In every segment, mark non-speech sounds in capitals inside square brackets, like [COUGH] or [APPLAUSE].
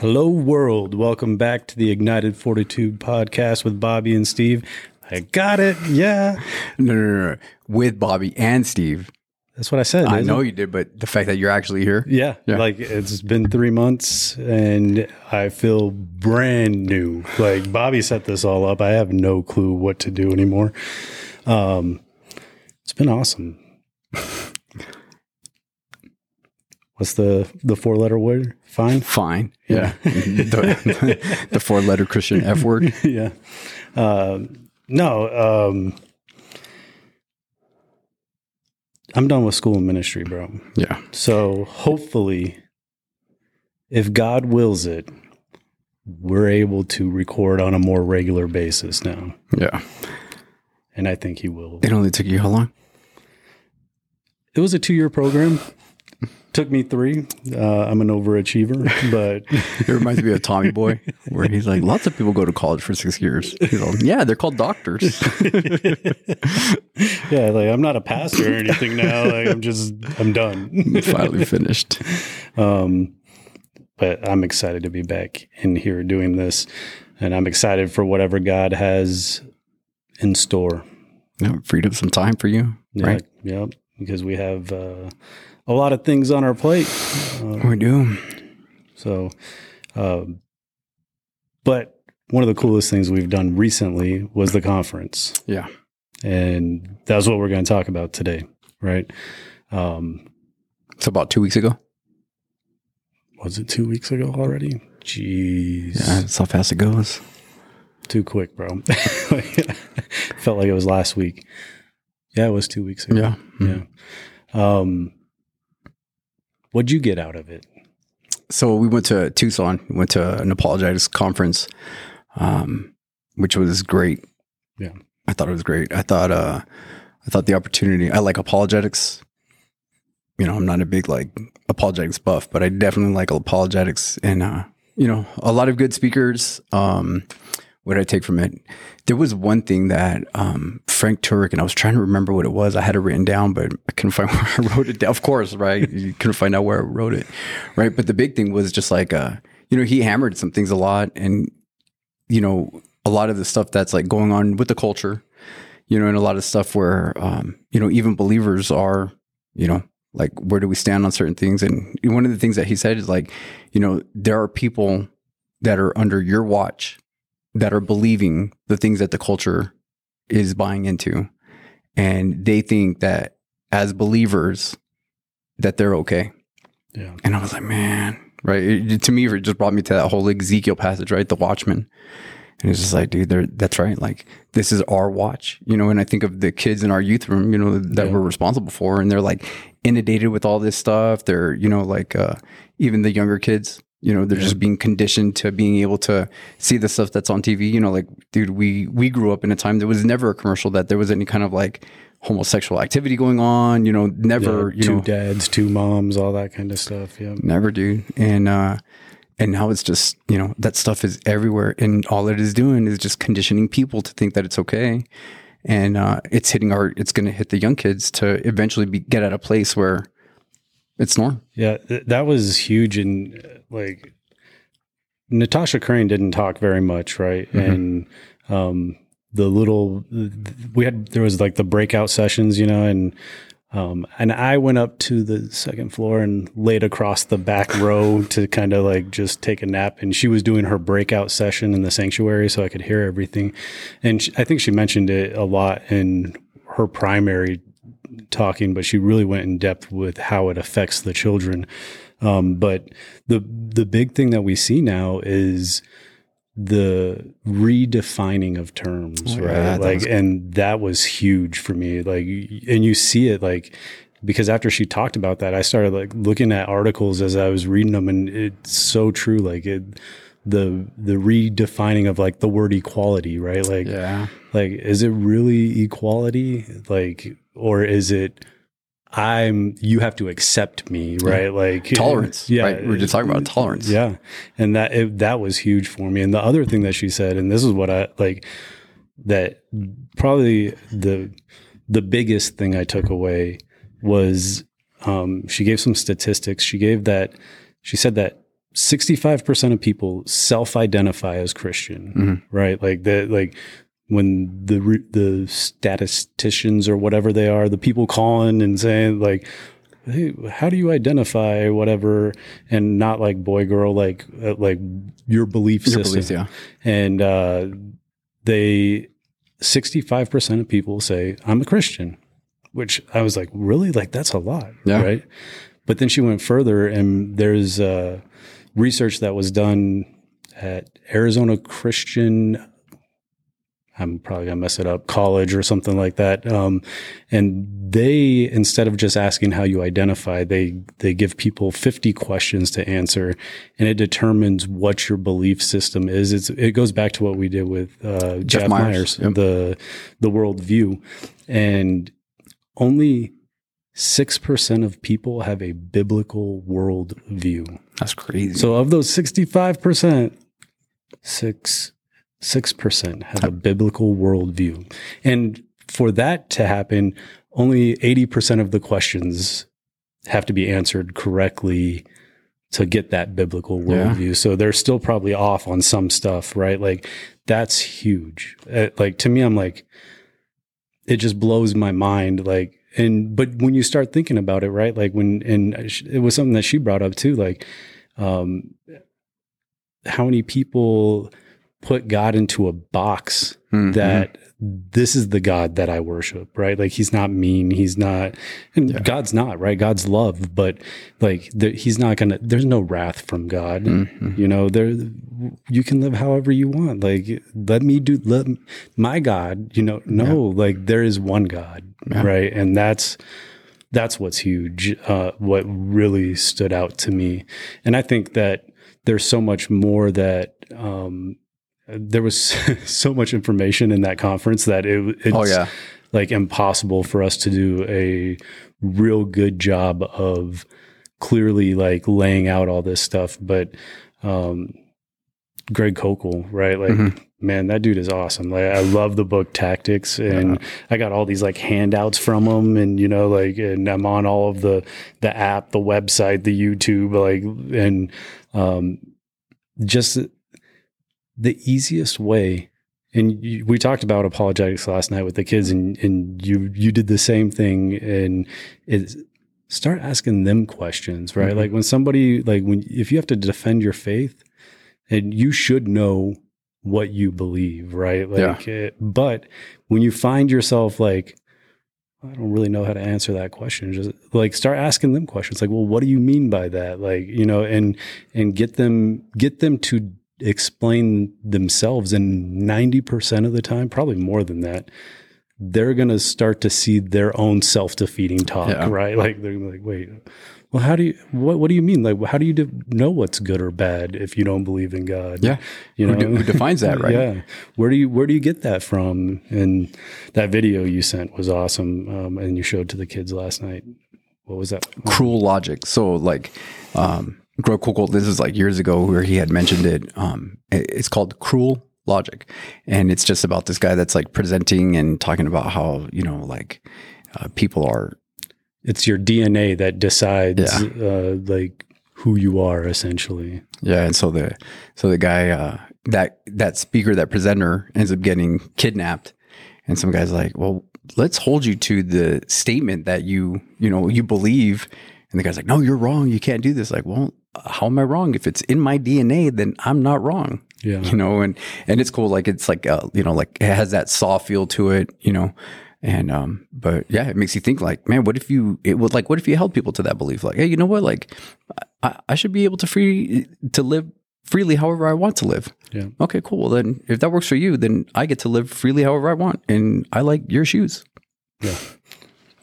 Hello, world. Welcome back to the Ignited Fortitude podcast with Bobby and Steve. I got it. Yeah. No, no, no, no. With Bobby and Steve. That's what I said. I know it? you did, but the fact that you're actually here. Yeah, Yeah. Like it's been three months and I feel brand new. Like Bobby set this all up. I have no clue what to do anymore. Um, it's been awesome. [LAUGHS] What's the the four letter word? Fine. Fine. Yeah. [LAUGHS] the, the four letter Christian F word. [LAUGHS] yeah. Um, no. Um, I'm done with school and ministry, bro. Yeah. So hopefully, if God wills it, we're able to record on a more regular basis now. Yeah. And I think He will. It only took you how long? It was a two year program. Took me three. Uh, I'm an overachiever, [LAUGHS] but [LAUGHS] It reminds me of Tommy Boy, where he's like, lots of people go to college for six years. All, yeah, they're called doctors. [LAUGHS] yeah, like I'm not a pastor or anything now. Like I'm just, I'm done. Finally finished. Um, but I'm excited to be back in here doing this, and I'm excited for whatever God has in store. Yeah, freed up some time for you, Yeah, right? Yep. Because we have uh, a lot of things on our plate. Uh, We do. so, um, but one of the coolest things we've done recently was the conference, Yeah. and that's what we're going to talk about today, right? Um, It's about two weeks ago. was it two weeks ago already? Jeez. Yeah, that's how fast it goes. too quick, bro. [LAUGHS] Felt like it was last week. Yeah, it was two weeks ago. Yeah. Yeah. Um, what'd you get out of it? So we went to Tucson, we went to an apologetics conference, um, which was great. Yeah. I thought it was great. I thought, uh, I thought the opportunity, I like apologetics. You know, I'm not a big like apologetics buff, but I definitely like apologetics and, uh, you know, a lot of good speakers. Um, what did I take from it? There was one thing that um, Frank Turek, and I was trying to remember what it was. I had it written down, but I couldn't find [LAUGHS] where I wrote it down. Of course, right? You couldn't find out where I wrote it, right? But the big thing was just like, uh, you know, he hammered some things a lot, and you know, a lot of the stuff that's like going on with the culture, you know, and a lot of stuff where, um, you know, even believers are, you know, like where do we stand on certain things? And one of the things that he said is like, you know, there are people that are under your watch that are believing the things that the culture is buying into. And they think that as believers that they're okay. Yeah. and i was like man right? It, to me it just brought me to that whole ezekiel passage right? The watchman. And it's just like dude they're, that's right. Like this is our watch you know? And i think of the kids in our youth room you know that Yeah. we're responsible for and they're like inundated with all this stuff. They're you know like uh even the younger kids you know they're Yeah. just being conditioned to being able to see the stuff that's on tv you know like dude we we grew up in a time there was never a commercial that there was any kind of like homosexual activity going on you know never Yeah, you two know dads, two moms, all that kind of stuff. Yeah. never dude and uh and now it's just you know that stuff is everywhere and all it is doing is just conditioning people to think that it's okay and uh it's hitting our it's going to hit the young kids to eventually be, get at a place where it's normal Yeah. th- that was huge. And uh, like Natasha Crain didn't talk very much, right? Mhm. And, um, the little we had there was like the breakout sessions you know and um and i went up to the second floor and laid across the back [LAUGHS] row to kind of like just take a nap and she was doing her breakout session in the sanctuary so i could hear everything and she, i think she mentioned it a lot in her primary talking but she really went in depth with how it affects the children um but the the big thing that we see now is the redefining of terms, Oh, right? that like, was- and that was huge for me. Like, and you see it like because after she talked about that, I started like looking at articles as I was reading them, and it's so true. Like it, the the redefining of like the word equality, right? Like, yeah like is it really equality? Like, or is it? I'm you have to accept me, right? Like tolerance right we we're just talking about tolerance yeah, and that it, that was huge for me. And the other thing that she said, and this is what I like, that probably the the biggest thing I took away was um, she gave some statistics. She gave that she said that 65% of people self-identify as Christian, Mhm. right? Like that like when the the statisticians or whatever they are, the people calling and saying like hey, how do you identify whatever and not like boy girl like uh, like your belief Your system. beliefs, yeah. And uh they 65% of people say I'm a Christian, which I was like, really? Like that's a lot, Yeah. right? But then she went further, and there's uh, research that was done at Arizona Christian. I'm probably gonna mess it up, college or something like that. Um, and they, instead of just asking how you identify, they they give people 50 questions to answer, and it determines what your belief system is. It's it goes back to what we did with uh, Jeff, Myers, Myers, yep. the the world view, and only six percent of people have a biblical world view. That's crazy. So of those sixty-five percent, six six percent have a biblical worldview, and for that to happen, only eighty percent of the questions have to be answered correctly to get that biblical Yeah. worldview. So they're still probably off on some stuff, right? Like that's huge. Uh, like to me, I'm like, it just blows my mind. Like, and but when you start thinking about it, right? Like when and it was something that she brought up too. Like, um, how many people put God into a box Mhm. that this is the God that I worship, right? Like he's not mean, he's not, and Yeah. God's not, right? God's love, but like the, he's not gonna. There's no wrath from God, Mhm. you know. There, you can live however you want. Like let me do, let my God, you know. No, like there is one God, Yeah. right? And that's that's what's huge. Uh, what really stood out to me, and I think that there's so much more that um, there was [LAUGHS] so much information in that conference that it, it's Oh yeah. like impossible for us to do a real good job of clearly like laying out all this stuff. But um, Greg Koukl, right? Like, Mhm. man, that dude is awesome. Like, I love the book Tactics, and I got all these like handouts from him, and you know, like, and I'm on all of the the app, the website, the YouTube, like, and um, just the easiest way and you, we talked about apologetics last night with the kids and and you you did the same thing and is start asking them questions right Mhm. like when somebody like when if you have to defend your faith and you should know what you believe right like it, but when you find yourself like I don't really know how to answer that question. Just like start asking them questions like, well, what do you mean by that? Like, you know, and and get them get them to explain themselves and 90% of the time, probably more than that, they're going to start to see their own self-defeating talk, Yeah. right? Like they're gonna be like, wait, well, how do you what what do you mean? Like how do you de- know what's good or bad if you don't believe in God? Yeah. You Who know, de- who defines that, [LAUGHS] right? Yeah. Where do you where do you get that from? And that video you sent was awesome, um, and you showed to the kids last night. What was that? cruel logic. So like, um, Greg Koukl, this is like years ago where he had mentioned it. Um, it's called cruel logic. And it's just about this guy that's like presenting and talking about how, you know, like, uh, people are, It's your DNA that decides, Yeah. uh, like who you are, essentially. yeah. And so the, so the guy, uh, that, that speaker, that presenter ends up getting kidnapped. And some guy's like, well, let's hold you to the statement that you, you know, you believe. And the guy's like, no, you're wrong. You can't do this. Like, well, how am I wrong? If it's in my DNA, then I'm not wrong. Yeah. You know, and, and it's cool. Like, it's like, uh, you know, like it has that saw feel to it, you know, and, um, but yeah, it makes you think like, man, what if you, it would like, what if you held people to that belief? Like, hey, you know what? Like, I, I should be able to free, to live freely however I want to live. Yeah. Okay, cool. Well, then if that works for you, then I get to live freely however I want. And I like your shoes. Yeah.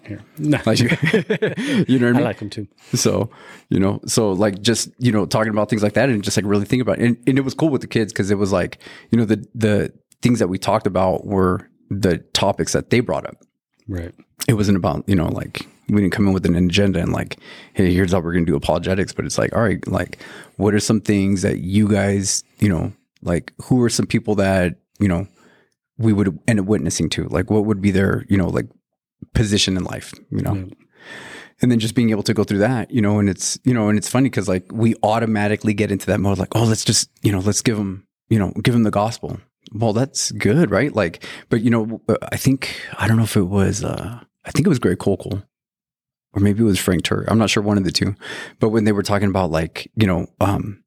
Here. [LAUGHS] Nah. Like, [LAUGHS] you, know what I I like them too. So, you know, so like just, you know, talking about things like that and just like really think about it. And, and it was cool with the kids because it was like, you know, the, the things that we talked about were the topics that they brought up. Right. It wasn't about, you know, like we didn't come in with an agenda and like, hey, here's how we're going to do apologetics. But it's like, all right, like, what are some things that you guys, you know, like who are some people that, you know, we would end up witnessing to? Like, what would be their, you know, like position in life, you know? Yeah. and then just being able to go through that, you know, and it's you know, and it's funny because like we automatically get into that mode, like, oh, let's just you know, let's give them you know, give them the gospel. Well, that's good, right? Like, but you know, I think I don't know if it was, uh I think it was Greg Koukl or maybe it was Frank Turek. I'm not sure one of the two. But when they were talking about like, you know, um,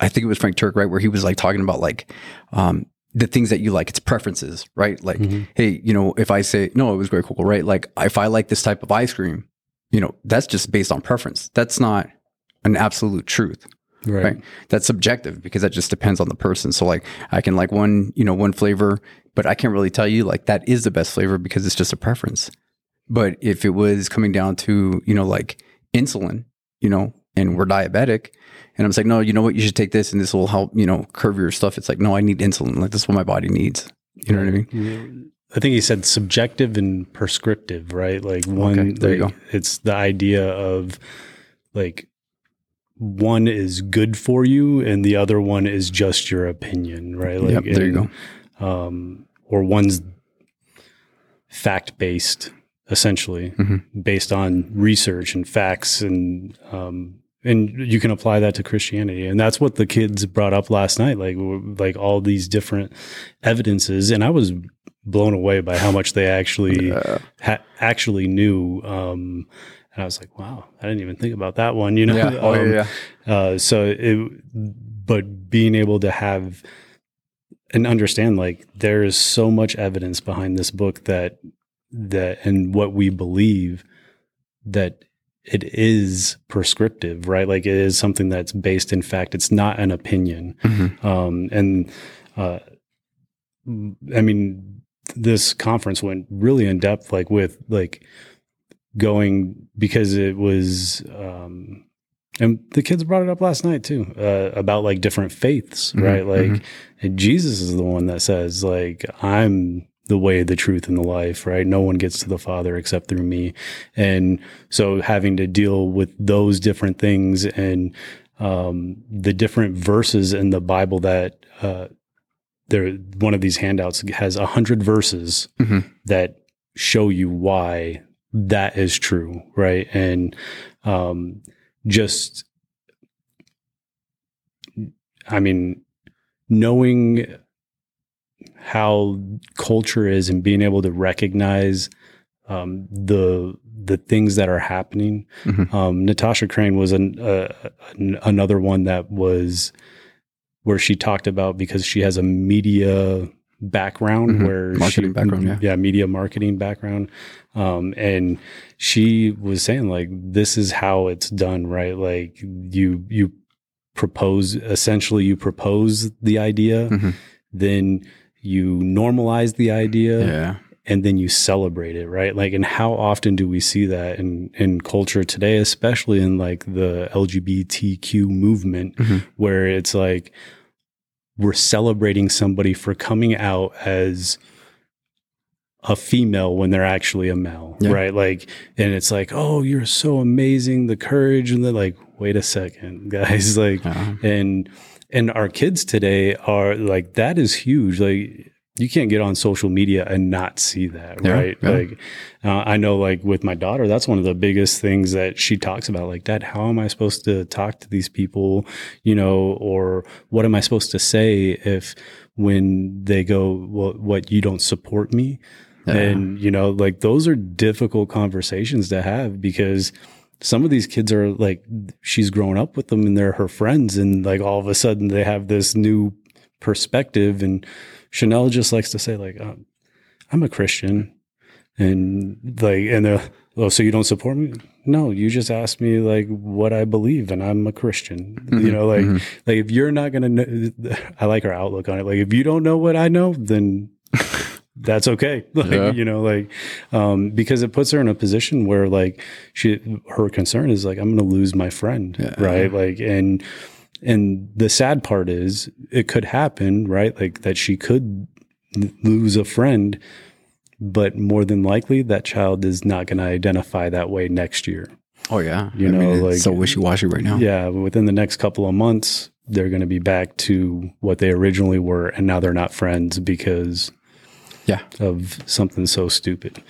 I think it was Frank Turek, right, where he was like talking about like um, the things that you like. It's preferences, right? Like, Mm-hmm. hey, you know, if I say no, it was Greg Koukl, right? Like, if I like this type of ice cream, you know, that's just based on preference. That's not an absolute truth Right. right that's subjective because that just depends on the person so like i can like one you know one flavor but i can't really tell you like that is the best flavor because it's just a preference but if it was coming down to you know like insulin you know and we're diabetic. And i'm like, no you know what? You should take this and this will help you know curve your stuff. It's like no i need insulin. Like this is what my body needs. You know what i mean? I think he said subjective and prescriptive, right? Like one, Okay, there you like, It's the idea of like one is good for you and the other one is just your opinion, right? Like, Yep, there you go. Um, or one's fact based, essentially, Mm-hmm. based on research and facts and um, and you can apply that to Christianity, and that's what the kids brought up last night, like like all these different evidences, and I was blown away by how much they actually [LAUGHS] ha- actually knew. Um, and I was like, wow, I didn't even think about that one, you know. yeah oh Um, yeah, yeah. uh, so it, but being able to have and understand like there is so much evidence behind this book that that and what we believe that it is prescriptive, right? Like it is something that's based in fact. It's not an opinion. Mhm. Um, and uh, I mean, this conference went really in depth, like with like going because it was um and the kids brought it up last night too uh, about like different faiths Mhm, right like mhm. and jesus is the one that says like i'm the way the truth and the life right no one gets to the father except through me and so having to deal with those different things and um, the different verses in the bible that uh, there one of these handouts has a hundred verses Mhm. that show you why that is true, right? And um, just, I mean, knowing how culture is and being able to recognize um, the the things that are happening. Mhm. Um, Natasha Crain was an, uh, an, another one that was where she talked about because she has a media background Mhm. where Marketing she, background, yeah. media marketing background um, and she was saying like this is how it's done right like you you propose essentially you propose the idea Mhm. then you normalize the idea yeah and then you celebrate it, right? Like, and how often do we see that in in culture today, especially in like the LGBTQ movement, Mhm. where it's like we're celebrating somebody for coming out as a female when they're actually a male, Yeah. right? Like, and it's like, oh, you're so amazing, the courage, and they're like, wait a second, [LAUGHS] guys, like, Uh, and and our kids today are like that is huge like you can't get on social media and not see that Yeah, right yeah. like uh, i know like with my daughter that's one of the biggest things that she talks about like dad how am i supposed to talk to these people you know or what am i supposed to say if when they go well what you don't support me Yeah. and you know like those are difficult conversations to have because some of these kids are like she's grown up with them and they're her friends and like all of a sudden they have this new perspective. And chanel just likes to say like um, i'm a christian. And like and they're oh so you don't support me? No you just asked me like what i believe and i'm a christian. You know like mhm. like if you're not gonna know i like her outlook on it. Like if you don't know what i know then that's okay. [LAUGHS] Like Yeah. you know like um because it puts her in a position where like she her concern is like i'm gonna lose my friend Yeah. right? Like and and the sad part is it could happen right? Like that she could lose a friend but more than likely that child is not going to identify that way next year. Oh yeah. You I know, mean, like- so wishy-washy right now. yeah, within the next couple of months, they're going to be back to what they originally were, and now they're not friends because yeah of something so stupid.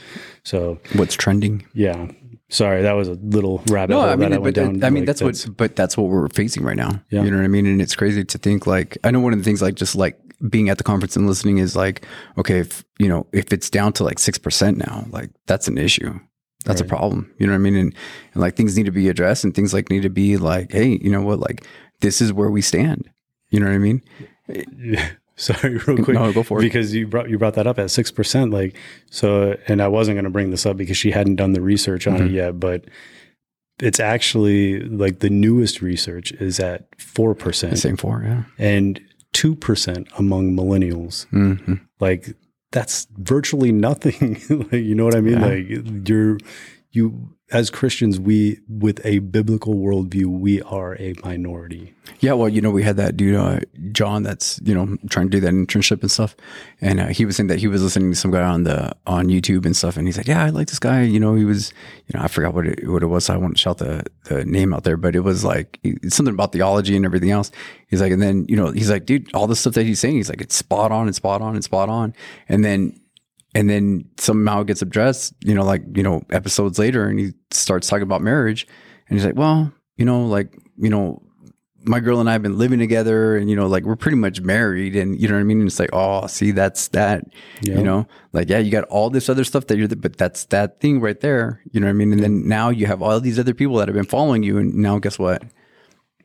So what's trending yeah, Sorry, that was a little rabbit No, hole I mean, that I but went down. I mean like, that's, what, but that's what we're facing right now. Yeah. You know what I mean? And it's crazy to think like I know one of the things like just like being at the conference and listening is like okay, if you know if it's down to like six percent now, like that's an issue. That's a problem. You know what I mean? And, and like things need to be addressed and things like need to be like, hey, you know what? Like this is where we stand. You know what I mean? Sorry, [LAUGHS] real quick. No, go for it. Because you brought you brought that up at six percent, like so, and I wasn't going to bring this up because she hadn't done the research on Mhm. it yet, but it's actually like the newest research is at four percent. same for yeah. and two percent among millennials. hmm Like that's virtually nothing. like, [LAUGHS] you know what I mean? Yeah. Like you're you as Christians, we with a biblical worldview, we are a minority. Yeah, well, you know, we had that dude, uh, John, that's you know trying to do that internship and stuff, and uh, he was saying that he was listening to some guy on the on YouTube and stuff, and he's like, "Yeah, I like this guy." You know, he was, you know, I forgot what it what it was. So I won't shout the the name out there, but it was like something about theology and everything else. He's like, and then you know, he's like, dude, all the stuff that he's saying, he's like, it's spot on, it's spot on, it's spot on, and then and then somehow gets addressed, you know, like, you know, episodes later and he starts talking about marriage and he's like, well, you know, like, you know, my girl and I have been living together and, you know, like we're pretty much married and you know what I mean? And it's like, oh, see, that's that, Yeah. you know, like, yeah, you got all this other stuff that you're, but that's that thing right there. You know what I mean? And then now you have all these other people that have been following you. And now guess what?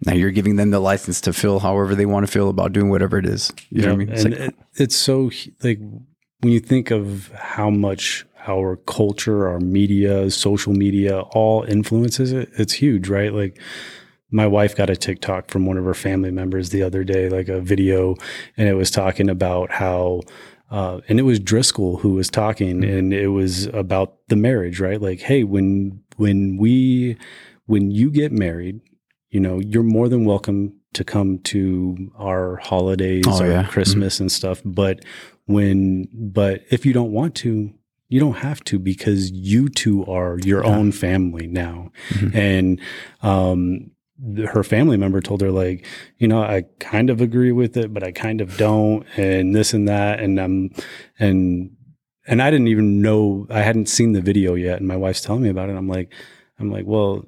Now you're giving them the license to feel however they want to feel about doing whatever it is. You know what I mean? It's and like, it, it's so like when you think of how much our culture, our media, social media, all influences it, it's huge, right? Like my wife got a TikTok from one of her family members the other day, like a video, and it was talking about how. Uh, and it was Driscoll who was talking, and it was about the marriage, right? Like, hey, when when we when you get married, you know, you're more than welcome to come to our holidays, Oh, our yeah. Christmas and stuff. But when, but if you don't want to, you don't have to because you two are your Yeah. own family now. Mhm. And, um, her family member told her like, you know, I kind of agree with it, but I kind of don't, and this and that, and um, and and I didn't even know I hadn't seen the video yet, and my wife's telling me about it. I'm like, I'm like, well,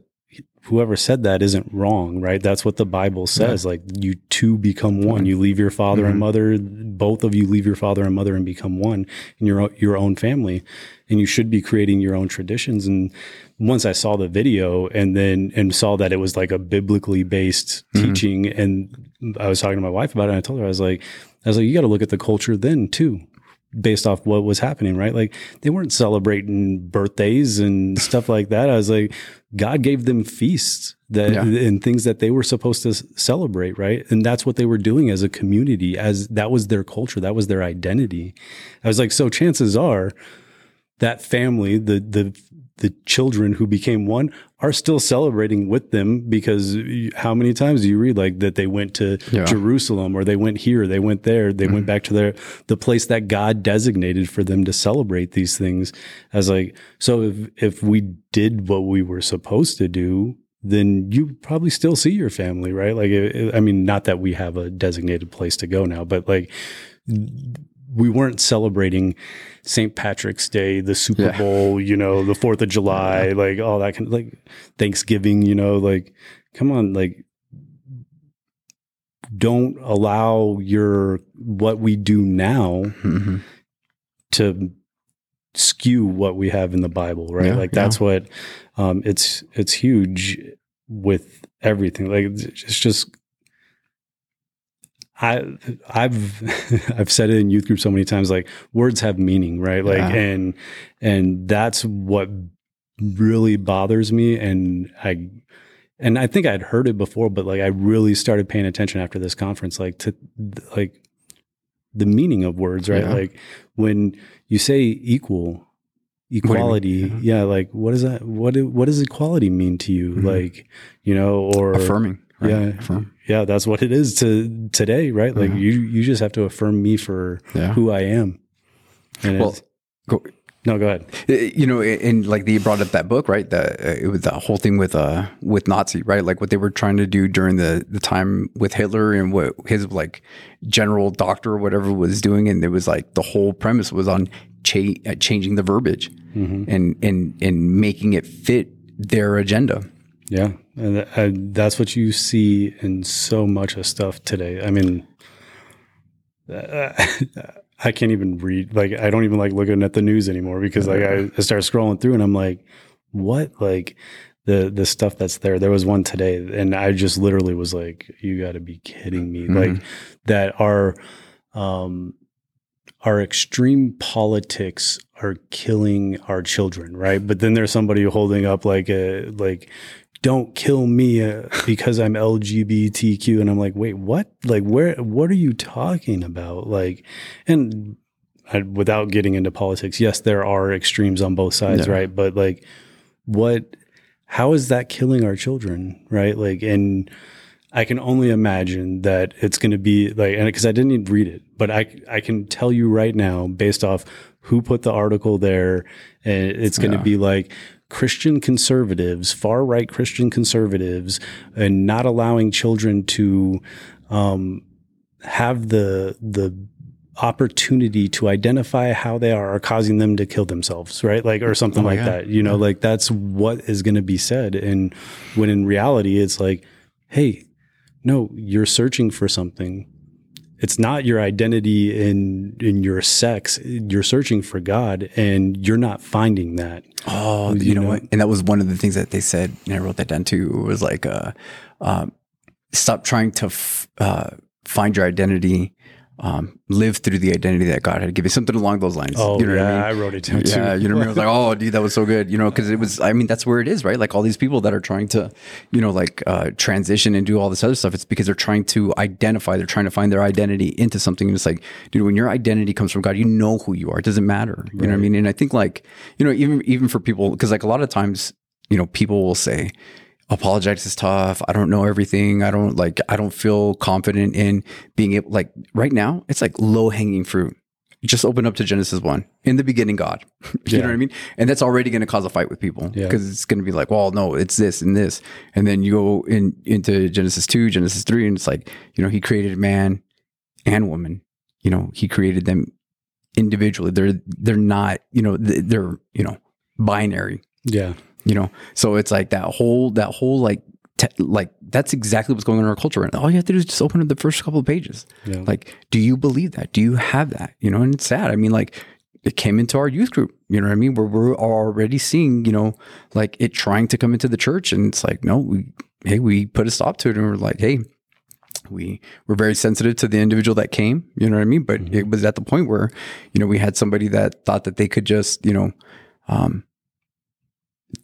whoever said that isn't wrong, right? That's what the Bible says. Like you two become one. You leave your father and Mhm. mother. Both of you leave your father and mother and become one in your your own family, and you should be creating your own traditions. And once I saw the video and then and saw that it was like a biblically based Mhm. teaching, and I was talking to my wife about it, and I told her I was like, I was like, you got to look at the culture then too based off what was happening, right? Like they weren't celebrating birthdays and stuff like that. I was like, God gave them feasts that Yeah. and things that they were supposed to celebrate, right? And that's what they were doing as a community, as that was their culture, that was their identity. I was like, so chances are that family, the the the children who became one are still celebrating with them because how many times do you read like that they went to Yeah. Jerusalem or they went here, they went there, they went mm-hmm. back to their the place that God designated for them to celebrate these things. As like, so if if we did what we were supposed to do, then you probably still see your family, right? Like, I mean, not that we have a designated place to go now, but like we weren't celebrating St. Patrick's Day, the Super Yeah. Bowl, you know, the Fourth of July, like all that kind of like Thanksgiving, you know, like come on, like don't allow your what we do now Mhm. to skew what we have in the Bible, right? Yeah, like that's what um it's it's huge with everything. Like it's just I I've [LAUGHS] I've said it in youth group so many times like words have meaning, right? Like Yeah. and and that's what really bothers me and I and I think I'd heard it before but like I really started paying attention after this conference like to like the meaning of words, right? Yeah. Like when you say equal equality, Mhm. yeah, like what is that what do- what does equality mean to you? Mhm. Like, you know, or affirming. Right? yeah, Affirm. yeah, that's what it is to today, right? Like Mhm. you, you just have to affirm me for Yeah. who I am. And Well, go, no, go ahead. Uh, you know, and like they brought up that book, right? The uh, it was the whole thing with uh with Nazi, right? Like what they were trying to do during the the time with Hitler and what his like general doctor or whatever was doing, and it was like the whole premise was on cha- uh, changing the verbiage Mhm. and and and making it fit their agenda. Yeah, and uh, that's what you see in so much of stuff today. I mean, uh, [LAUGHS] I can't even read. Like, I don't even like looking at the news anymore because like I, I start scrolling through and I'm like, what? Like the the stuff that's there. There was one today, and I just literally was like, you got to be kidding me! Mhm. Like that our um our extreme politics are killing our children, right? But then there's somebody holding up like a like don't kill me uh, because I'm LGBTQ and I'm like, "Wait, what? Like where what are you talking about?" Like and I, without getting into politics, yes, there are extremes on both sides, Yeah. right? But like what how is that killing our children, right? Like and I can only imagine that it's going to be like, and because I didn't even read it, but I I can tell you right now, based off who put the article there, and it's going to Yeah. be like Christian conservatives, far right Christian conservatives, and not allowing children to um, have the the opportunity to identify how they are, are causing them to kill themselves, right? Like or something Oh, like yeah. that. You know, like that's what is going to be said, and when in reality, it's like, hey, no, you're searching for something. It's not your identity in in your sex. You're searching for God, and you're not finding that. Oh, you, You know, know? what? And that was one of the things that they said, and I wrote that down too. It was like, uh, um, stop trying to f- uh, find your identity, um, live through the identity that God had given you. Something along those lines. Oh, you know yeah, what I I, wrote it down too. Yeah, you know what I mean? I was like, [LAUGHS] oh, dude, that was so good. You know, because it was, I mean, that's where it is, right? Like all these people that are trying to, you know, like uh, transition and do all this other stuff. It's because they're trying to identify, they're trying to find their identity into something. And it's like, dude, when your identity comes from God, you know who you are. It doesn't matter. You know what I mean? And I think like, you know, even even for people, because like a lot of times, you know, people will say, apologetics is tough. I don't know everything. I don't like, I don't feel confident in being able, like right now, it's like low hanging fruit. Just open up to Genesis 1. In the beginning, God. [LAUGHS] you Yeah. know what I mean? And that's already going to cause a fight with people Yeah. because it's going to be like, well, no, it's this and this. And then you go in into Genesis 2, Genesis 3, and it's like, you know, he created man and woman. You know, he created them individually. They're, they're not, you know, they're, you know, binary Yeah, you know? So it's like that whole that whole like te- like that's exactly what's going on in our culture and all you have to do is just open up the first couple of pages. Yeah, like do you believe that? Do you have that? You know and it's sad. I mean like it came into our youth group you know what i mean? Where we're already seeing you know like it trying to come into the church and it's like no we hey we put a stop to it and we're like hey we were very sensitive to the individual that came you know what i mean? But it was at the point where you know we had somebody that thought that they could just you know um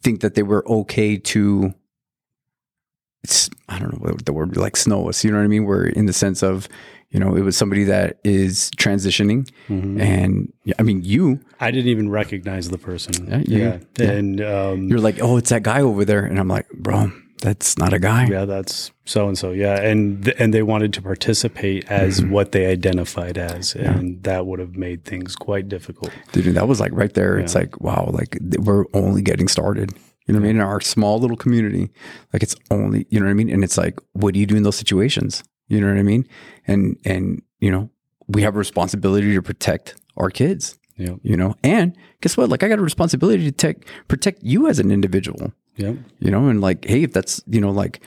think that they were okay to it's I don't know what the word be like snow us, you know what I mean? Where in the sense of, you know, it was somebody that is transitioning Mhm. and I mean you I didn't even recognize the person. Yeah, yeah, yeah. and um, you're like, "Oh, it's that guy over there." And I'm like, "Bro, that's not a guy." yeah, that's so and so. Yeah, and th- and they wanted to participate as Mm-hmm. what they identified as, and that would have made things quite difficult. Dude, that was like right there. It's like, wow, like we're only getting started. You know what I mean? In our small little community, like it's only, you know what I mean? And it's like, what do you do in those situations? You know what I mean? And, and, you know, we have a responsibility to protect our kids, Yeah, you know? And guess what? Like I got a responsibility to protect, protect you as an individual, yeah, you know? And like, hey, if that's, you know, like,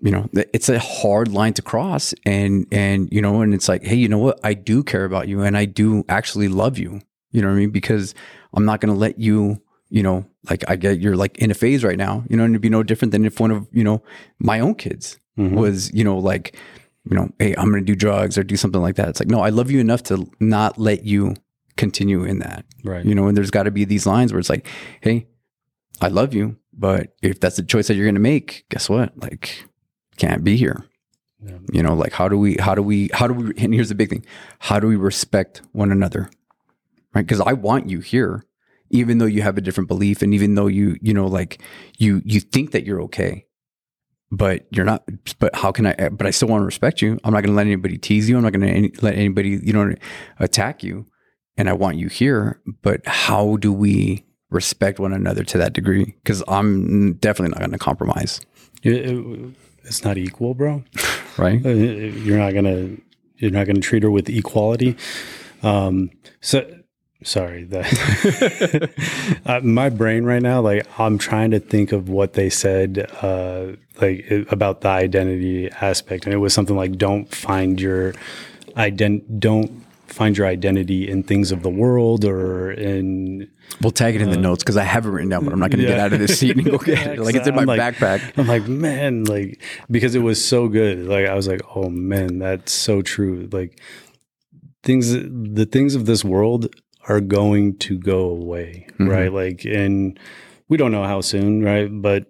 you know, it's a hard line to cross and, and, you know, and it's like, hey, you know what? I do care about you and I do actually love you. You know what I mean? Because I'm not going to let you, you know, like I get you're like in a phase right now, you know, and it'd be no different than if one of, you know, my own kids Mhm. was, you know, like, you know, hey, I'm going to do drugs or do something like that. It's like, no, I love you enough to not let you continue in that, right. you know, and there's got to be these lines where it's like, hey, I love you, but if that's the choice that you're going to make, guess what? Like, can't be here. Yeah. You know, like how do we, how do we, how do we, [LAUGHS] and here's the big thing. How do we respect one another? Right. Cause I want you here, even though you have a different belief and even though you, you know, like you, you think that you're okay, but you're not, but how can I, eh, but I still want to respect you. I'm not going to let anybody tease you. I'm not going to let anybody, you know, attack you. And I want you here, but how do we respect one another to that degree? Cause I'm definitely not going to compromise. It- it- it's not equal, bro. [LAUGHS] Right. Uh, You're not gonna you're not gonna treat her with equality. Um, so sorry that [LAUGHS] uh, my brain right now like i'm trying to think of what they said uh like it, about the identity aspect and it was something like don't find your ident don't find your identity in things of the world or in We'll tag it in the notes because I have it written down, but I'm not going to get out of this seat and go [LAUGHS] get it. Like it's in my like- backpack. I'm like, man, like because it was so good. Like I was like, oh man, that's so true. Like things, the things of this world are going to go away, Mhm. right? Like, and we don't know how soon, right? But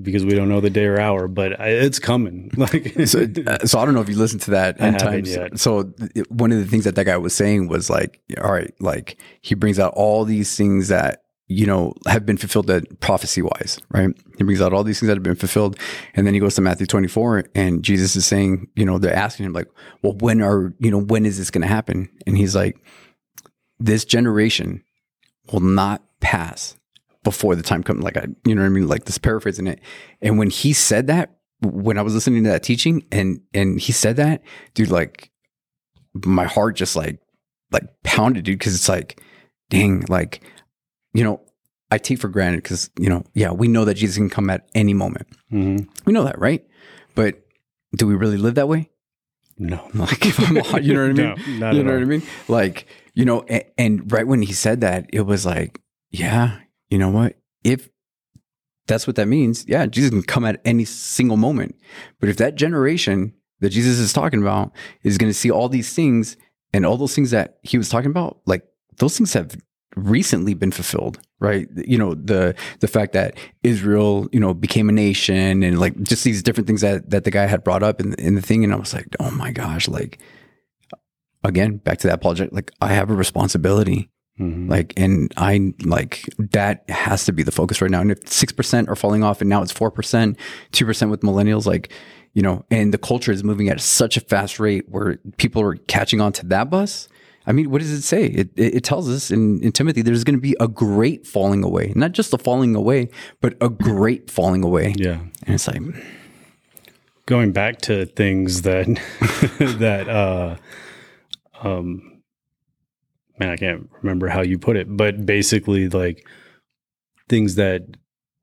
because we don't know the day or hour, but I- it's coming. [LAUGHS] Like, so, uh, so I don't know if you listened to that I haven't times. yet. So th- one of the things that that guy was saying was like, all right, like he brings out all these things that you know have been fulfilled that prophecy wise, right? He brings out all these things that have been fulfilled, and then he goes to Matthew 24, and Jesus is saying, you know, they're asking him like, well, when are you know when is this going to happen? And he's like, this generation will not pass before the time comes. Like I, you know what I mean? Like this paraphrasing it. And when he said that, when I was listening to that teaching and and he said that, dude, like my heart just like like pounded, dude, because it's like, dang, like, you know, I take for granted because, you know, yeah, we know that Jesus can come at any moment. Mhm. We know that, right? But do we really live that way? no, [LAUGHS] Like, if I'm, hon- you know what I [LAUGHS] mean? No, you know all. what I mean? Like, you know, and, and right when he said that, it was like, yeah, you know what? If that's what that means, yeah, Jesus can come at any single moment. But if that generation that Jesus is talking about is going to see all these things and all those things that he was talking about, like those things have recently been fulfilled, right? You know, the the fact that Israel, you know, became a nation and like just these different things that that the guy had brought up in, in the thing. And I was like, oh my gosh, like again, back to that apologetic, like I have a responsibility. Mhm. Like, and I like that has to be the focus right now. And if 6% are falling off and now it's 4%, 2% with millennials, like, you know, and the culture is moving at such a fast rate where people are catching on to that bus. I mean, what does it say? It, it, it tells us in, in Timothy there's going to be a great falling away, not just a falling away, but a great falling away. yeah. And it's like, going back to things that [LAUGHS] that uh um man i can't remember how you put it but basically like things that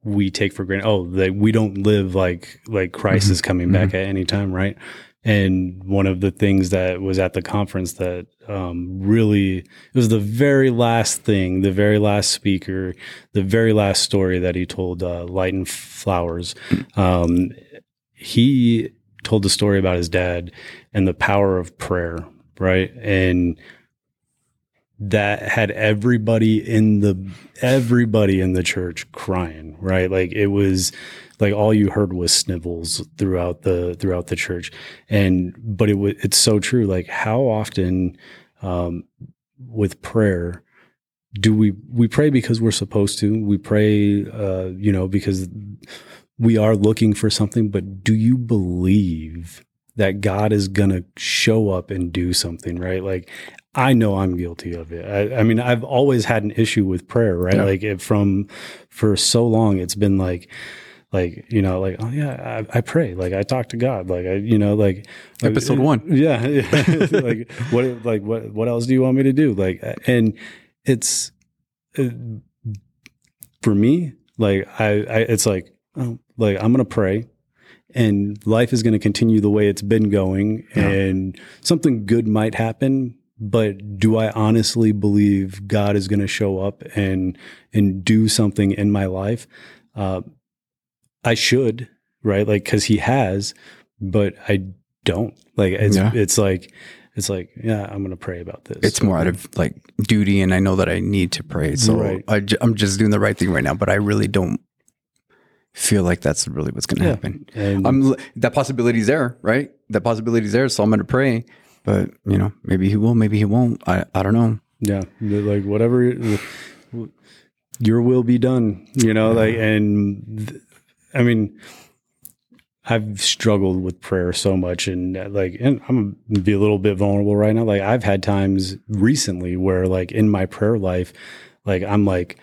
we take for granted oh that we don't live like like christ is coming back at any time right? And one of the things that was at the conference that um, really it was the very last thing the very last speaker the very last story that he told uh, light and flowers um, he told the story about his dad and the power of prayer, right? And that had everybody in the everybody in the church crying, right? Like it was like all you heard was snivels throughout the throughout the church. And but it was it's so true. Like how often um with prayer do we we pray because we're supposed to we pray uh you know because we are looking for something but do you believe that god is gonna show up and do something right like i know i'm guilty of it i, I mean i've always had an issue with prayer right Yeah. like it, from for so long it's been like like you know like oh yeah I, I pray like i talk to god like i you know like Episode one. [LAUGHS] yeah, yeah. [LAUGHS] like what like what what else do you want me to do like and it's uh, for me like I, I it's like oh, like i'm gonna pray and life is gonna continue the way it's been going Yeah. and something good might happen but do i honestly believe god is gonna show up and and do something in my life uh, i should right like because he has but i don't like it's Yeah. it's like it's like yeah i'm gonna pray about this it's more out of like duty and I know that I need to pray. So Right. I j- I'm just doing the right thing right now, but I really don't feel like that's really what's going to Yeah. happen. and I'm that possibility's there, right? That possibility's there, so I'm going to pray. But you know, maybe he will, maybe he won't. I I don't know. Yeah, like whatever your will be done, you know, like and I mean I've struggled with prayer so much and uh, like and I'm gonna be a little bit vulnerable right now. Like I've had times recently where like in my prayer life like I'm like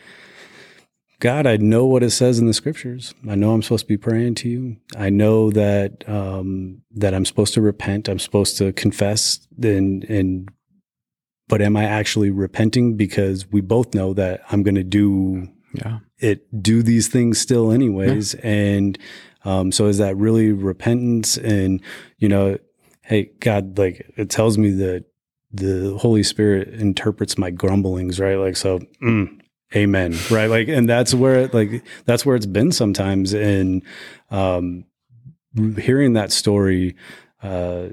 God, I know what it says in the scriptures. I know I'm supposed to be praying to you. I know that um, that I'm supposed to repent. I'm supposed to confess and and but am I actually repenting because we both know that I'm going to do Yeah. it do these things still anyways and um, so is that really repentance and you know hey god like it tells me that the holy spirit interprets my grumblings right like so mm, amen. Right? Like and that's where it, like that's where it's been sometimes and um hearing that story uh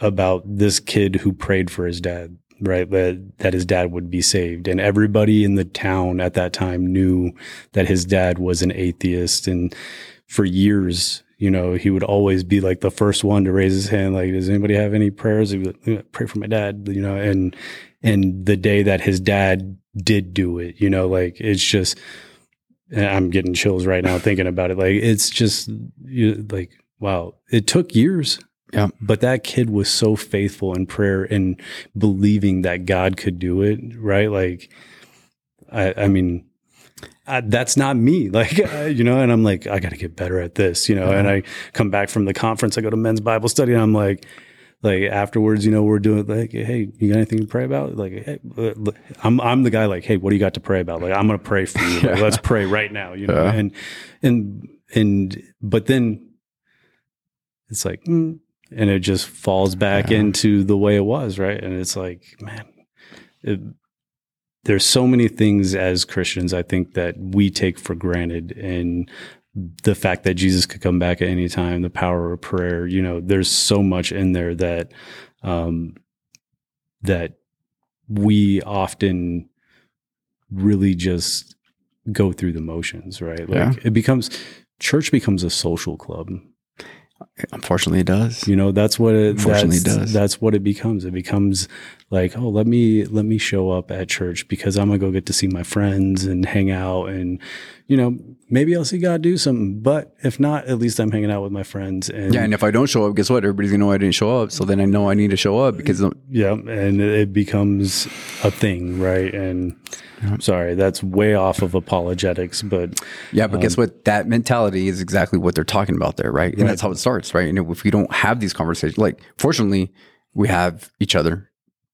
about this kid who prayed for his dad right? That that his dad would be saved. And everybody in the town at that time knew that his dad was an atheist. And for years you know he would always be like the first one to raise his hand like does anybody have any prayers? Pray for my dad you know? And and the day that his dad did do it you know like it's just eh, I'm getting chills right now thinking about it like it's just you, like wow it took years Yeah. but that kid was so faithful in prayer and believing that God could do it, right? Like, I, I mean, I, that's not me, [LAUGHS] like, I, you know, and I'm like, I got to get better at this, you know, and I come back from the conference, I go to men's Bible study, and I'm like, like afterwards, you know, we're doing like, hey, you got anything to pray about? Like, hey, uh, I'm I'm the guy like, hey, what do you got to pray about? Like, I'm gonna pray for you. Like, [LAUGHS] let's pray right now, you know. Yeah. And and and but then it's like, mm, and it just falls back Yeah. into the way it was, right? And it's like, man, it, there's so many things as Christians I think that we take for granted, and the fact that Jesus could come back at any time, the power of prayer, you know, there's so much in there that um, that we often really just go through the motions, right? Like Yeah. it becomes church becomes a social club. Unfortunately, it does. You know, that's what it Unfortunately, that's, it does. that's what it becomes. It becomes like, oh, let me let me show up at church because I'm gonna go get to see my friends and hang out and you know, maybe I'll see God do something. But if not, at least I'm hanging out with my friends and Yeah, and if I don't show up, guess what? Everybody's gonna know I didn't show up. So then I know I need to show up because yeah, and it becomes a thing, right? And I'm sorry, that's way off of apologetics, but yeah, but guess um, what? That mentality is exactly what they're talking about there, right? And Right. that's how it starts, right? And if we don't have these conversations, like fortunately, we have each other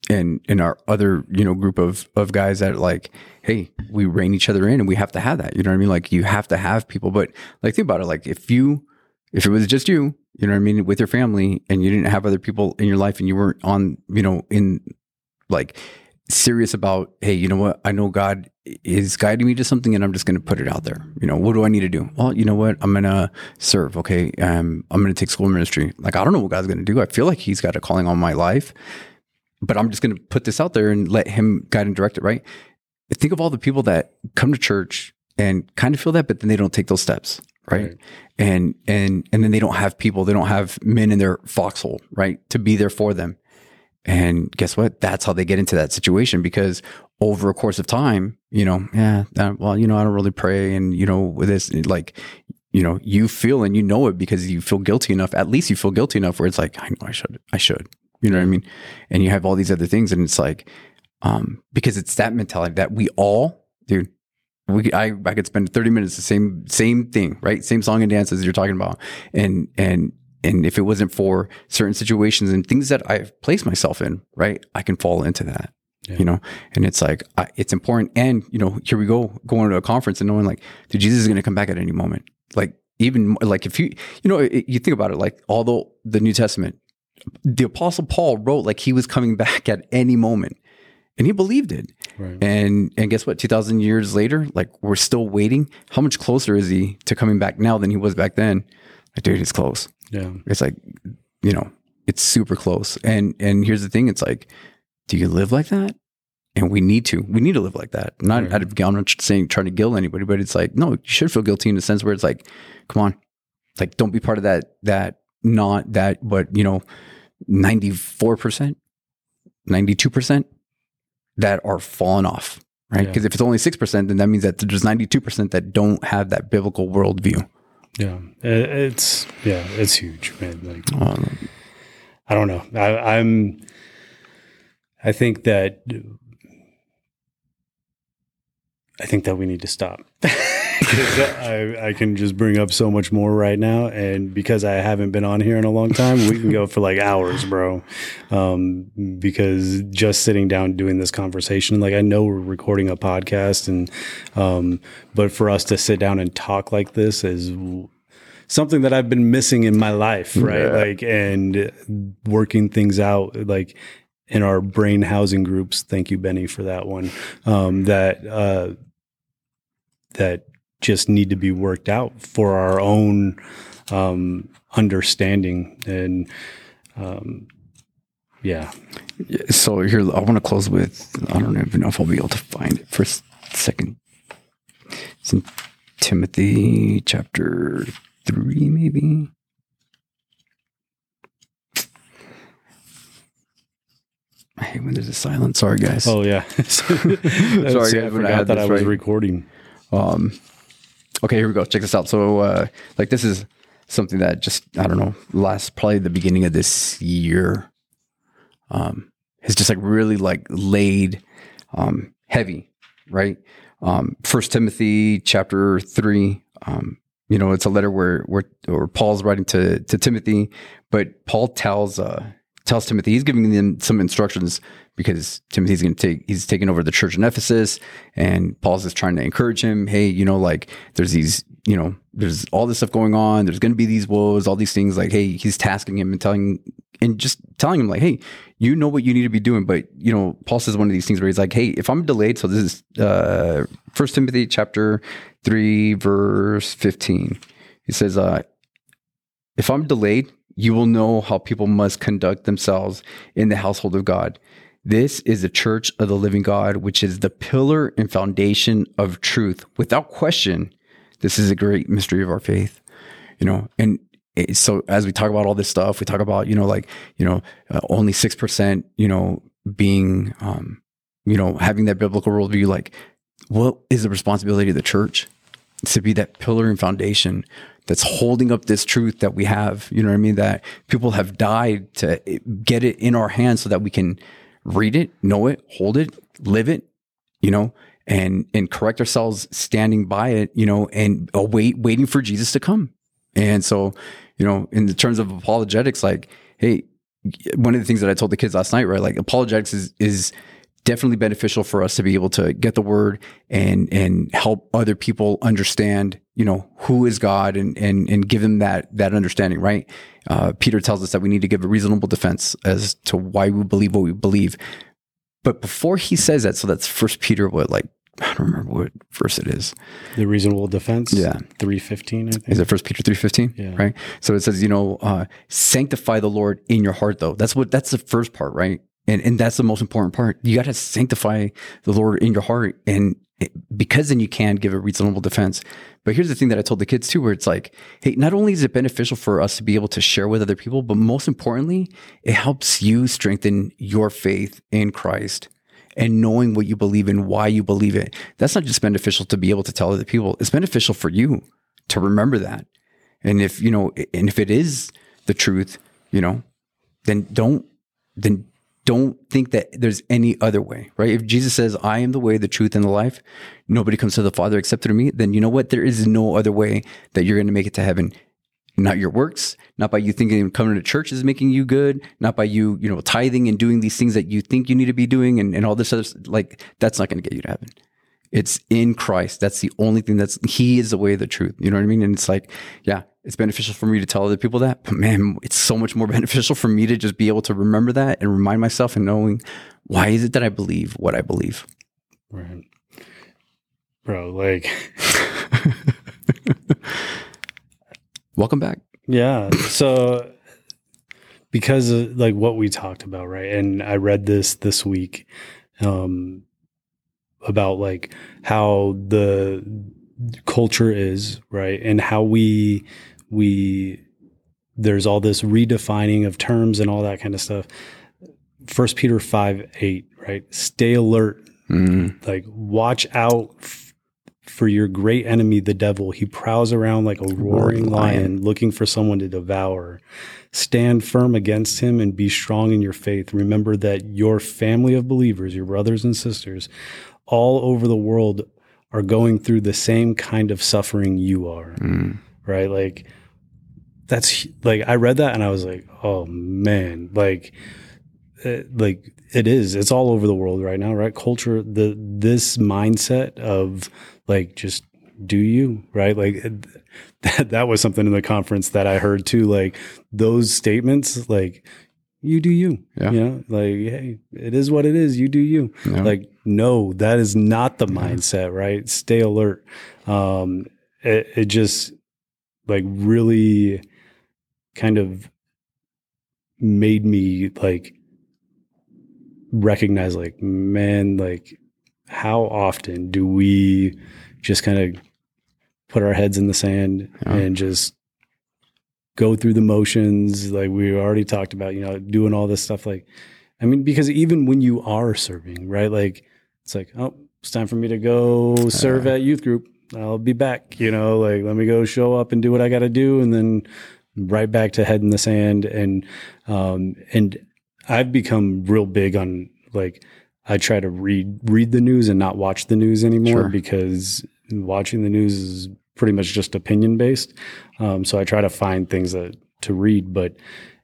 and in our other you know group of of guys that like hey we rein each other in and we have to have that. You know what i mean? Like you have to have people but like think about it. Like if you if it was just you you know what i mean with your family and you didn't have other people in your life and you weren't on you know in like serious about hey you know what? I know god is guiding me to something and i'm just going to put it out there. You know what do i need to do? Well you know what? I'm going to serve okay? Um, i'm going to take school ministry. Like i don't know what god's going to do. I feel like he's got a calling on my life but I'm just going to put this out there and let him guide and direct it, right? Think of all the people that come to church and kind of feel that, but then they don't take those steps, right? Right. And and and then they don't have people, they don't have men in their foxhole, right, to be there for them. And guess what? That's how they get into that situation because over a course of time, you know, yeah, uh, well, you know, I don't really pray, and you know, with this, like, you know, you feel and you know it because you feel guilty enough. At least you feel guilty enough where it's like, I know I should, I should. You know what I mean? And you have all these other things, and it's like, um, because it's that mentality that we all, dude. We, I, I could spend 30 minutes the same same thing, right? Same song and dance as you're talking about. And and and if it wasn't for certain situations and things that I've placed myself in, right, I can fall into that. Yeah. You know, and it's like I, it's important. And you know, here we go going to a conference and knowing like, dude, Jesus is going to come back at any moment. Like even like if you you know it, you think about it, like although the New Testament, the Apostle Paul wrote like he was coming back at any moment, and he believed it. right. And and guess what? Two thousand years later, like we're still waiting. How much closer is he to coming back now than he was back then? Like, dude, it's close. yeah. It's like, you know, it's super close. And and here's the thing: it's like, do you live like that? And we need to. We need to live like that. Not Right. out of I'm not saying trying to guilt anybody, but it's like, no, you should feel guilty in the sense where it's like, come on, like don't be part of that. That not that, but you know, ninety four percent, ninety two percent that are falling off. Right. Yeah. Because if it's only 6%, then that means that there's 92% that don't have that biblical worldview. Yeah. It's yeah, it's huge, man. Like Um, I don't know. I, I'm. I think that. I think that we need to stop. [LAUGHS] I, I can just bring up so much more right now. And because I haven't been on here in a long time, we can go for like hours, bro. Um, because just sitting down doing this conversation, like I know we're recording a podcast, and um, but for us to sit down and talk like this is something that I've been missing in my life, right? Yeah. Like and working things out, like in our brain housing groups. Thank you, Benny, for that one. Um, that uh, that just need to be worked out for our own um, understanding and um, yeah. So here, I want to close with. I don't even know if I'll be able to find it for a second. It's in Timothy chapter three, maybe. I hate when there's a silence. Sorry, guys. Oh yeah. [LAUGHS] [LAUGHS] Sorry, guys, I I forgot had that I was recording. Um, okay, here we go. Check this out. So, uh, like, this is something that just I don't know. Last probably the beginning of this year, um, has just like really like laid um, heavy, right? Um, First Timothy chapter three. Um, you know, it's a letter where where or Paul's writing to to Timothy, but Paul tells uh, tells Timothy he's giving them some instructions because Timothy's going to take he's taking over the church in Ephesus, and Paul's just trying to encourage him. Hey, you know, like there's these, you know, there's all this stuff going on. There's going to be these woes, all these things. Like, hey, he's tasking him and telling and just telling him like, hey, you know what you need to be doing. But you know, Paul says one of these things where he's like, hey, if I'm delayed, so this is uh First Timothy chapter three, verse fifteen. He says, uh, if I'm delayed, you will know how people must conduct themselves in the household of God. This is the church of the living God, which is the pillar and foundation of truth. Without question, this is a great mystery of our faith. You know, and so as we talk about all this stuff, we talk about you know like you know uh, only six percent you know being um, you know having that biblical worldview. Like, what is the responsibility of the church? It's to be that pillar and foundation that's holding up this truth that we have. You know what I mean? That people have died to get it in our hands so that we can read it, know it, hold it, live it, you know, and and correct ourselves standing by it, you know, and await waiting for Jesus to come. And so, you know, in the terms of apologetics, like, hey, one of the things that I told the kids last night, right? Like apologetics is is definitely beneficial for us to be able to get the word and and help other people understand you know who is god and and and give them that that understanding right uh, peter tells us that we need to give a reasonable defense as to why we believe what we believe but before he says that so that's first peter what like i don't remember what verse it is The reasonable defense. Yeah. Three fifteen, I think. is it first peter 3.15 Yeah. right so it says you know uh, sanctify the lord in your heart though that's what that's the first part right and and that's the most important part. You got to sanctify the lord in your heart. And it- because then you can give a reasonable defense. But here's the thing that i told the kids too where it's like hey not only is it beneficial for us to be able to share with other people but most importantly it helps you strengthen your faith in christ and knowing what you believe and why you believe it. That's not just beneficial to be able to tell other people. It's beneficial for you to remember that. And if you know and if it is the truth you know then don't then don't think that there's any other way right if jesus says i am the way the truth and the life nobody comes to the father except through me then you know what there is no other way that you're going to make it to heaven not your works, not by you thinking coming to church is making you good, not by you, you know, tithing and doing these things that you think you need to be doing and, and all this other, like, that's not going to get you to heaven. It's in Christ. That's the only thing that's, He is the way, the truth. You know what I mean? And it's like, yeah, it's beneficial for me to tell other people that, but man, it's so much more [LAUGHS] beneficial for me to just be able to remember that and remind myself and knowing why is it that I believe what I believe. Right. Bro, like [LAUGHS] Welcome back. Yeah. So because of like what we talked about, right? And I read this this week um about like how the culture is, right? And how we we there's all this redefining of terms and all that kind of stuff. First Peter 5 8, right? Stay alert. Mm, Like watch out f- for your great enemy, the devil. He prowls around like a roaring Roaring lion. lion, looking for someone to devour. Stand firm against him and be strong in your faith. Remember that your family of believers, your brothers and sisters, all over the world are going through the same kind of suffering you are. Mm. Right? Like that's like I read that and I was like, "Oh man, like it, like it is. It's all over the world right now, right? Culture the this mindset of like just do you, right? Like [LAUGHS] that that was something in the conference that I heard too like those statements like you do you. Yeah. You know, like, hey, it is what it is. You do you. Yeah. Like, no, that is not the mindset, right? Stay alert. Um, it, it just like really kind of made me like recognize like, man, like how often do we just kind of put our heads in the sand Yeah. and just go through the motions like we already talked about you know doing all this stuff like i mean because even when you are serving right like it's like oh it's time for me to go serve at youth group i'll be back you know like let me go show up and do what i got to do and then right back to head in the sand and um and i've become real big on like i try to read read the news and not watch the news anymore Sure. because watching the news is pretty much just opinion based um, so I try to find things that to read, but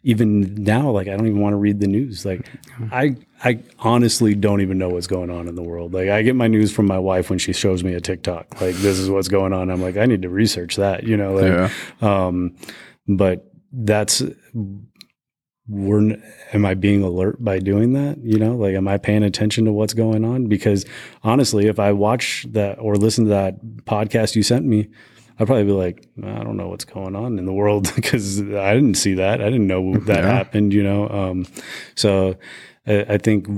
even now, like I don't even want to read the news. Like I, I honestly don't even know what's going on in the world. Like I get my news from my wife when she shows me a TikTok. Like this is what's going on. I'm like I need to research that. You know. Like, Yeah. um, but that's we're am I being alert by doing that? You know, like am I paying attention to what's going on? Because honestly, if I watch that or listen to that podcast you sent me, I'd probably be like, I don't know what's going on in the world [LAUGHS] because I didn't see that. I didn't know that Yeah. happened. You know, um, so I, I think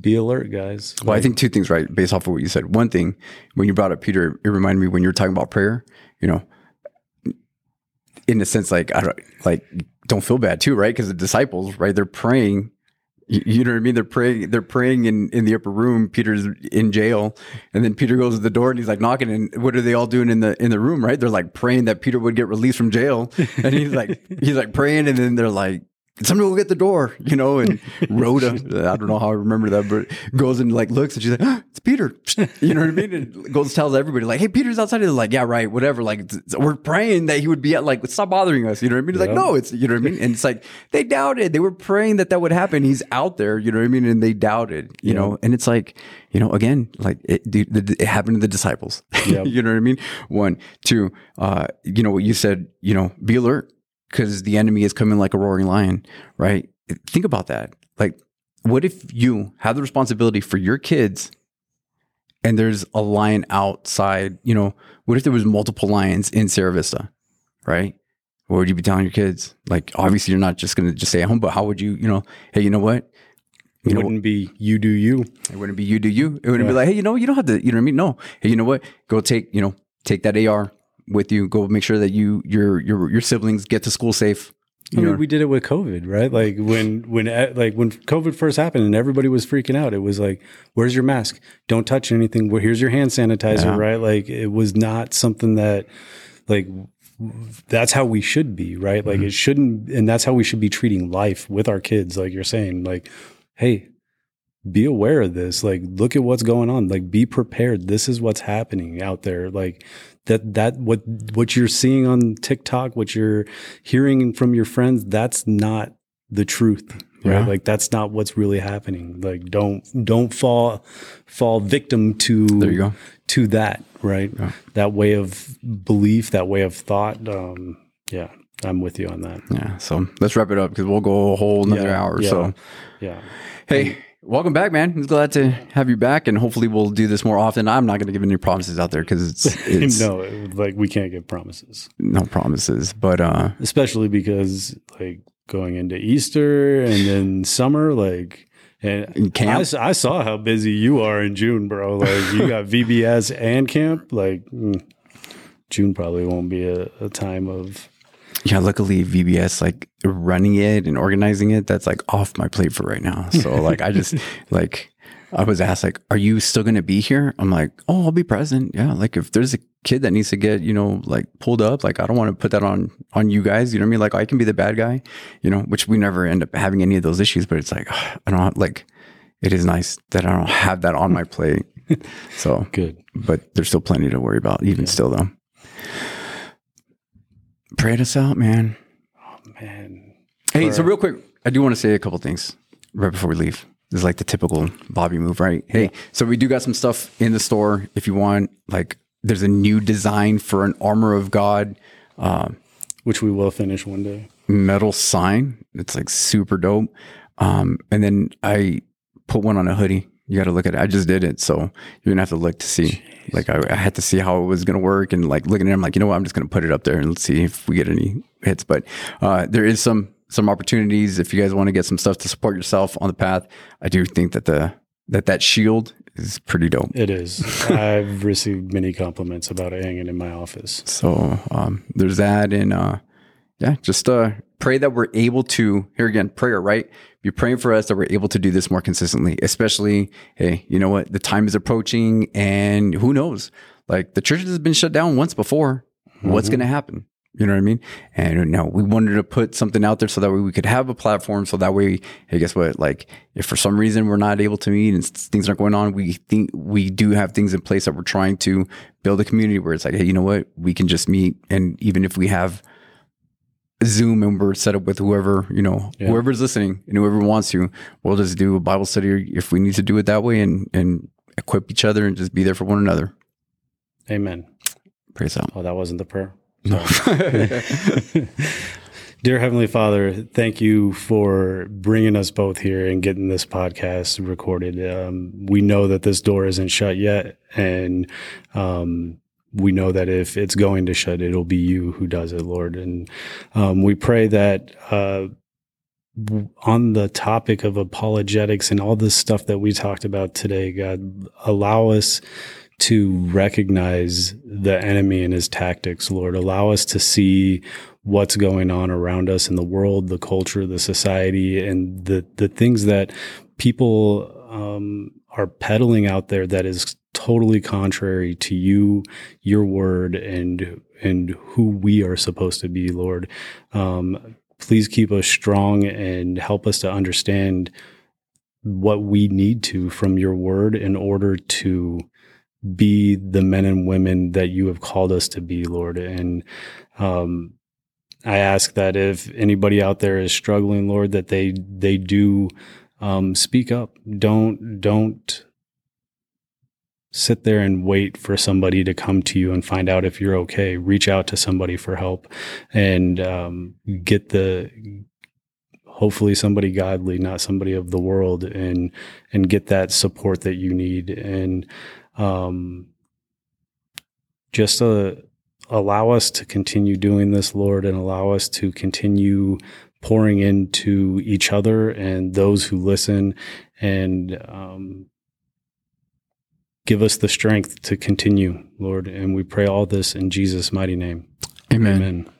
be alert, guys. Well, I think two things, right? Based off of what you said. One thing, when you brought up Peter, it reminded me when you were talking about prayer, you know, in a sense, like, I don't, like, don't feel bad too, right? Because the disciples, right? They're praying. You, you know what I mean? They're praying. They're praying in, in the upper room. Peter's in jail, and then Peter goes to the door and he's like knocking. And what are they all doing in the in the room? Right? They're like praying that Peter would get released from jail, and he's like [LAUGHS] he's like praying, and then they're like, "Somebody will get the door," you know. And Rhoda, I don't know how I remember that, but goes and like looks, and she's like, "Ah, "It's Peter," you know what I mean? And goes tells everybody like, "Hey, Peter's outside." They're like, "Yeah, right, whatever." Like we're praying that he would be at like, "Stop bothering us," you know what I mean? He's like, "No, it's you know what I mean?" And it's like they doubted. They were praying that that would happen. He's out there, you know what I mean? And they doubted, you know. And it's like, you know, again, like it, it happened to the disciples. Yep. [LAUGHS] you know what I mean? One, two, uh, you know what you said. You know, be alert because the enemy is coming like a roaring lion, right? Think about that. Like, what if you have the responsibility for your kids and there's a lion outside? You know, what if there was multiple lions in Sierra Vista, right? What would you be telling your kids? Like, obviously, you're not just going to just stay at home, but how would you, you know, hey, you know what? it You know, wouldn't be you do you. it wouldn't be you do you. It wouldn't be like, hey, you know, you don't have to. You know what I mean? No. Hey, you know what? Go take you know take that AR with you. Go make sure that you your your your siblings get to school safe. I mean, know, we did it with COVID, right? Like when when like when COVID first happened and everybody was freaking out. It was like, "Where's your mask? Don't touch anything. Well, here's your hand sanitizer." Yeah. Right? Like it was not something that like that's how we should be, right? Like mm-hmm. it shouldn't, and that's how we should be treating life with our kids. Like you're saying, like, hey, be aware of this. Like, look at what's going on. Like, be prepared. This is what's happening out there. Like that, that what what you're seeing on TikTok, what you're hearing from your friends, that's not the truth. Right. Yeah. Like that's not what's really happening. Like don't don't fall fall victim to There you go. to that, right? Yeah. That way of belief, that way of thought. Um, yeah, I'm with you on that. yeah. So let's wrap it up because we'll go a whole another Yeah, hour. So Yeah. hey. Welcome back, man. I'm glad to have you back, and hopefully we'll do this more often. I'm not going to give any promises out there because it's, [LAUGHS] it's no, like we can't give promises, no promises. But uh, especially because like going into Easter and then summer, like. And camp? I, saw how busy you are in June, bro. Like you got [LAUGHS] VBS and camp. Like mm, June probably won't be a, a time of yeah, luckily VBS like running it and organizing it, that's like off my plate for right now. So like I just [LAUGHS] like I was asked like, "Are you still going to be here?" I'm like, "Oh, I'll be present." Yeah, like if there's a kid that needs to get, you know, like pulled up, like I don't want to put that on on you guys, you know what I mean? Like I can be the bad guy, you know, which we never end up having any of those issues, but it's like [SIGHS] I don't like it is nice that I don't have that on my plate. [LAUGHS] so Good. but there's still plenty to worry about, even still though. Pray us out, man. Man. Hey, so real quick, I do want to say a couple things right before we leave. This is like the typical Bobby move, right? Hey, so we do got some stuff in the store if you want. Like, there's a new design for an armor of God uh, Which we will finish one day. metal sign. It's like super dope. Um, and then I put one on a hoodie. You got to look at it. I just did it, so you're gonna have to look to see. Like, I, I had to see how it was gonna work, and like looking at it, I'm like, you know what? I'm just gonna put it up there and let's see if we get any hits. But uh, there is some some opportunities if you guys want to get some stuff to support yourself on the path. I do think that the that that shield is pretty dope. It is. I've [LAUGHS] received many compliments about it hanging in my office. So um, there's that, and uh, yeah, just uh, pray that we're able to. Here again, prayer, right? Be praying for us that we're able to do this more consistently. Especially, hey, you know what? The time is approaching, and who knows? Like the church has been shut down once before. What's mm-hmm. going to happen? You know what I mean? And no, we wanted to put something out there so that way we could have a platform. So that way, hey, guess what? Like, if for some reason we're not able to meet and things aren't going on, we think we do have things in place that we're trying to build a community where it's like, hey, you know what? We can just meet, and even if we have Zoom and we're set up with whoever you know, Yeah. whoever's listening and whoever wants to, we'll just do a Bible study if we need to do it that way, and and equip each other and just be there for one another. Amen. Praise out. Oh, that wasn't the prayer. No. [LAUGHS] Dear Heavenly Father, thank you for bringing us both here and getting this podcast recorded. Um, we know that this door isn't shut yet, and um, we know that if it's going to shut, it'll be you who does it, Lord. And um, we pray that uh, on the topic of apologetics and all this stuff that we talked about today, God, allow us to recognize the enemy and his tactics, Lord. Allow us to see what's going on around us in the world, the culture, the society, and the the things that people um, are peddling out there that is totally contrary to you, your word, and and who we are supposed to be, Lord. Um, please keep us strong and help us to understand what we need to from your word in order to be the men and women that you have called us to be, Lord. And um, I ask that if anybody out there is struggling, Lord, that they they do um, speak up. Don't don't sit there and wait for somebody to come to you and find out if you're okay. Reach out to somebody for help and um, get the hopefully somebody godly, not somebody of the world, and and get that support that you need and um, just uh, allow us to continue doing this, Lord, and allow us to continue pouring into each other and those who listen, and um, give us the strength to continue, Lord. And we pray all this in Jesus' mighty name. Amen. Amen.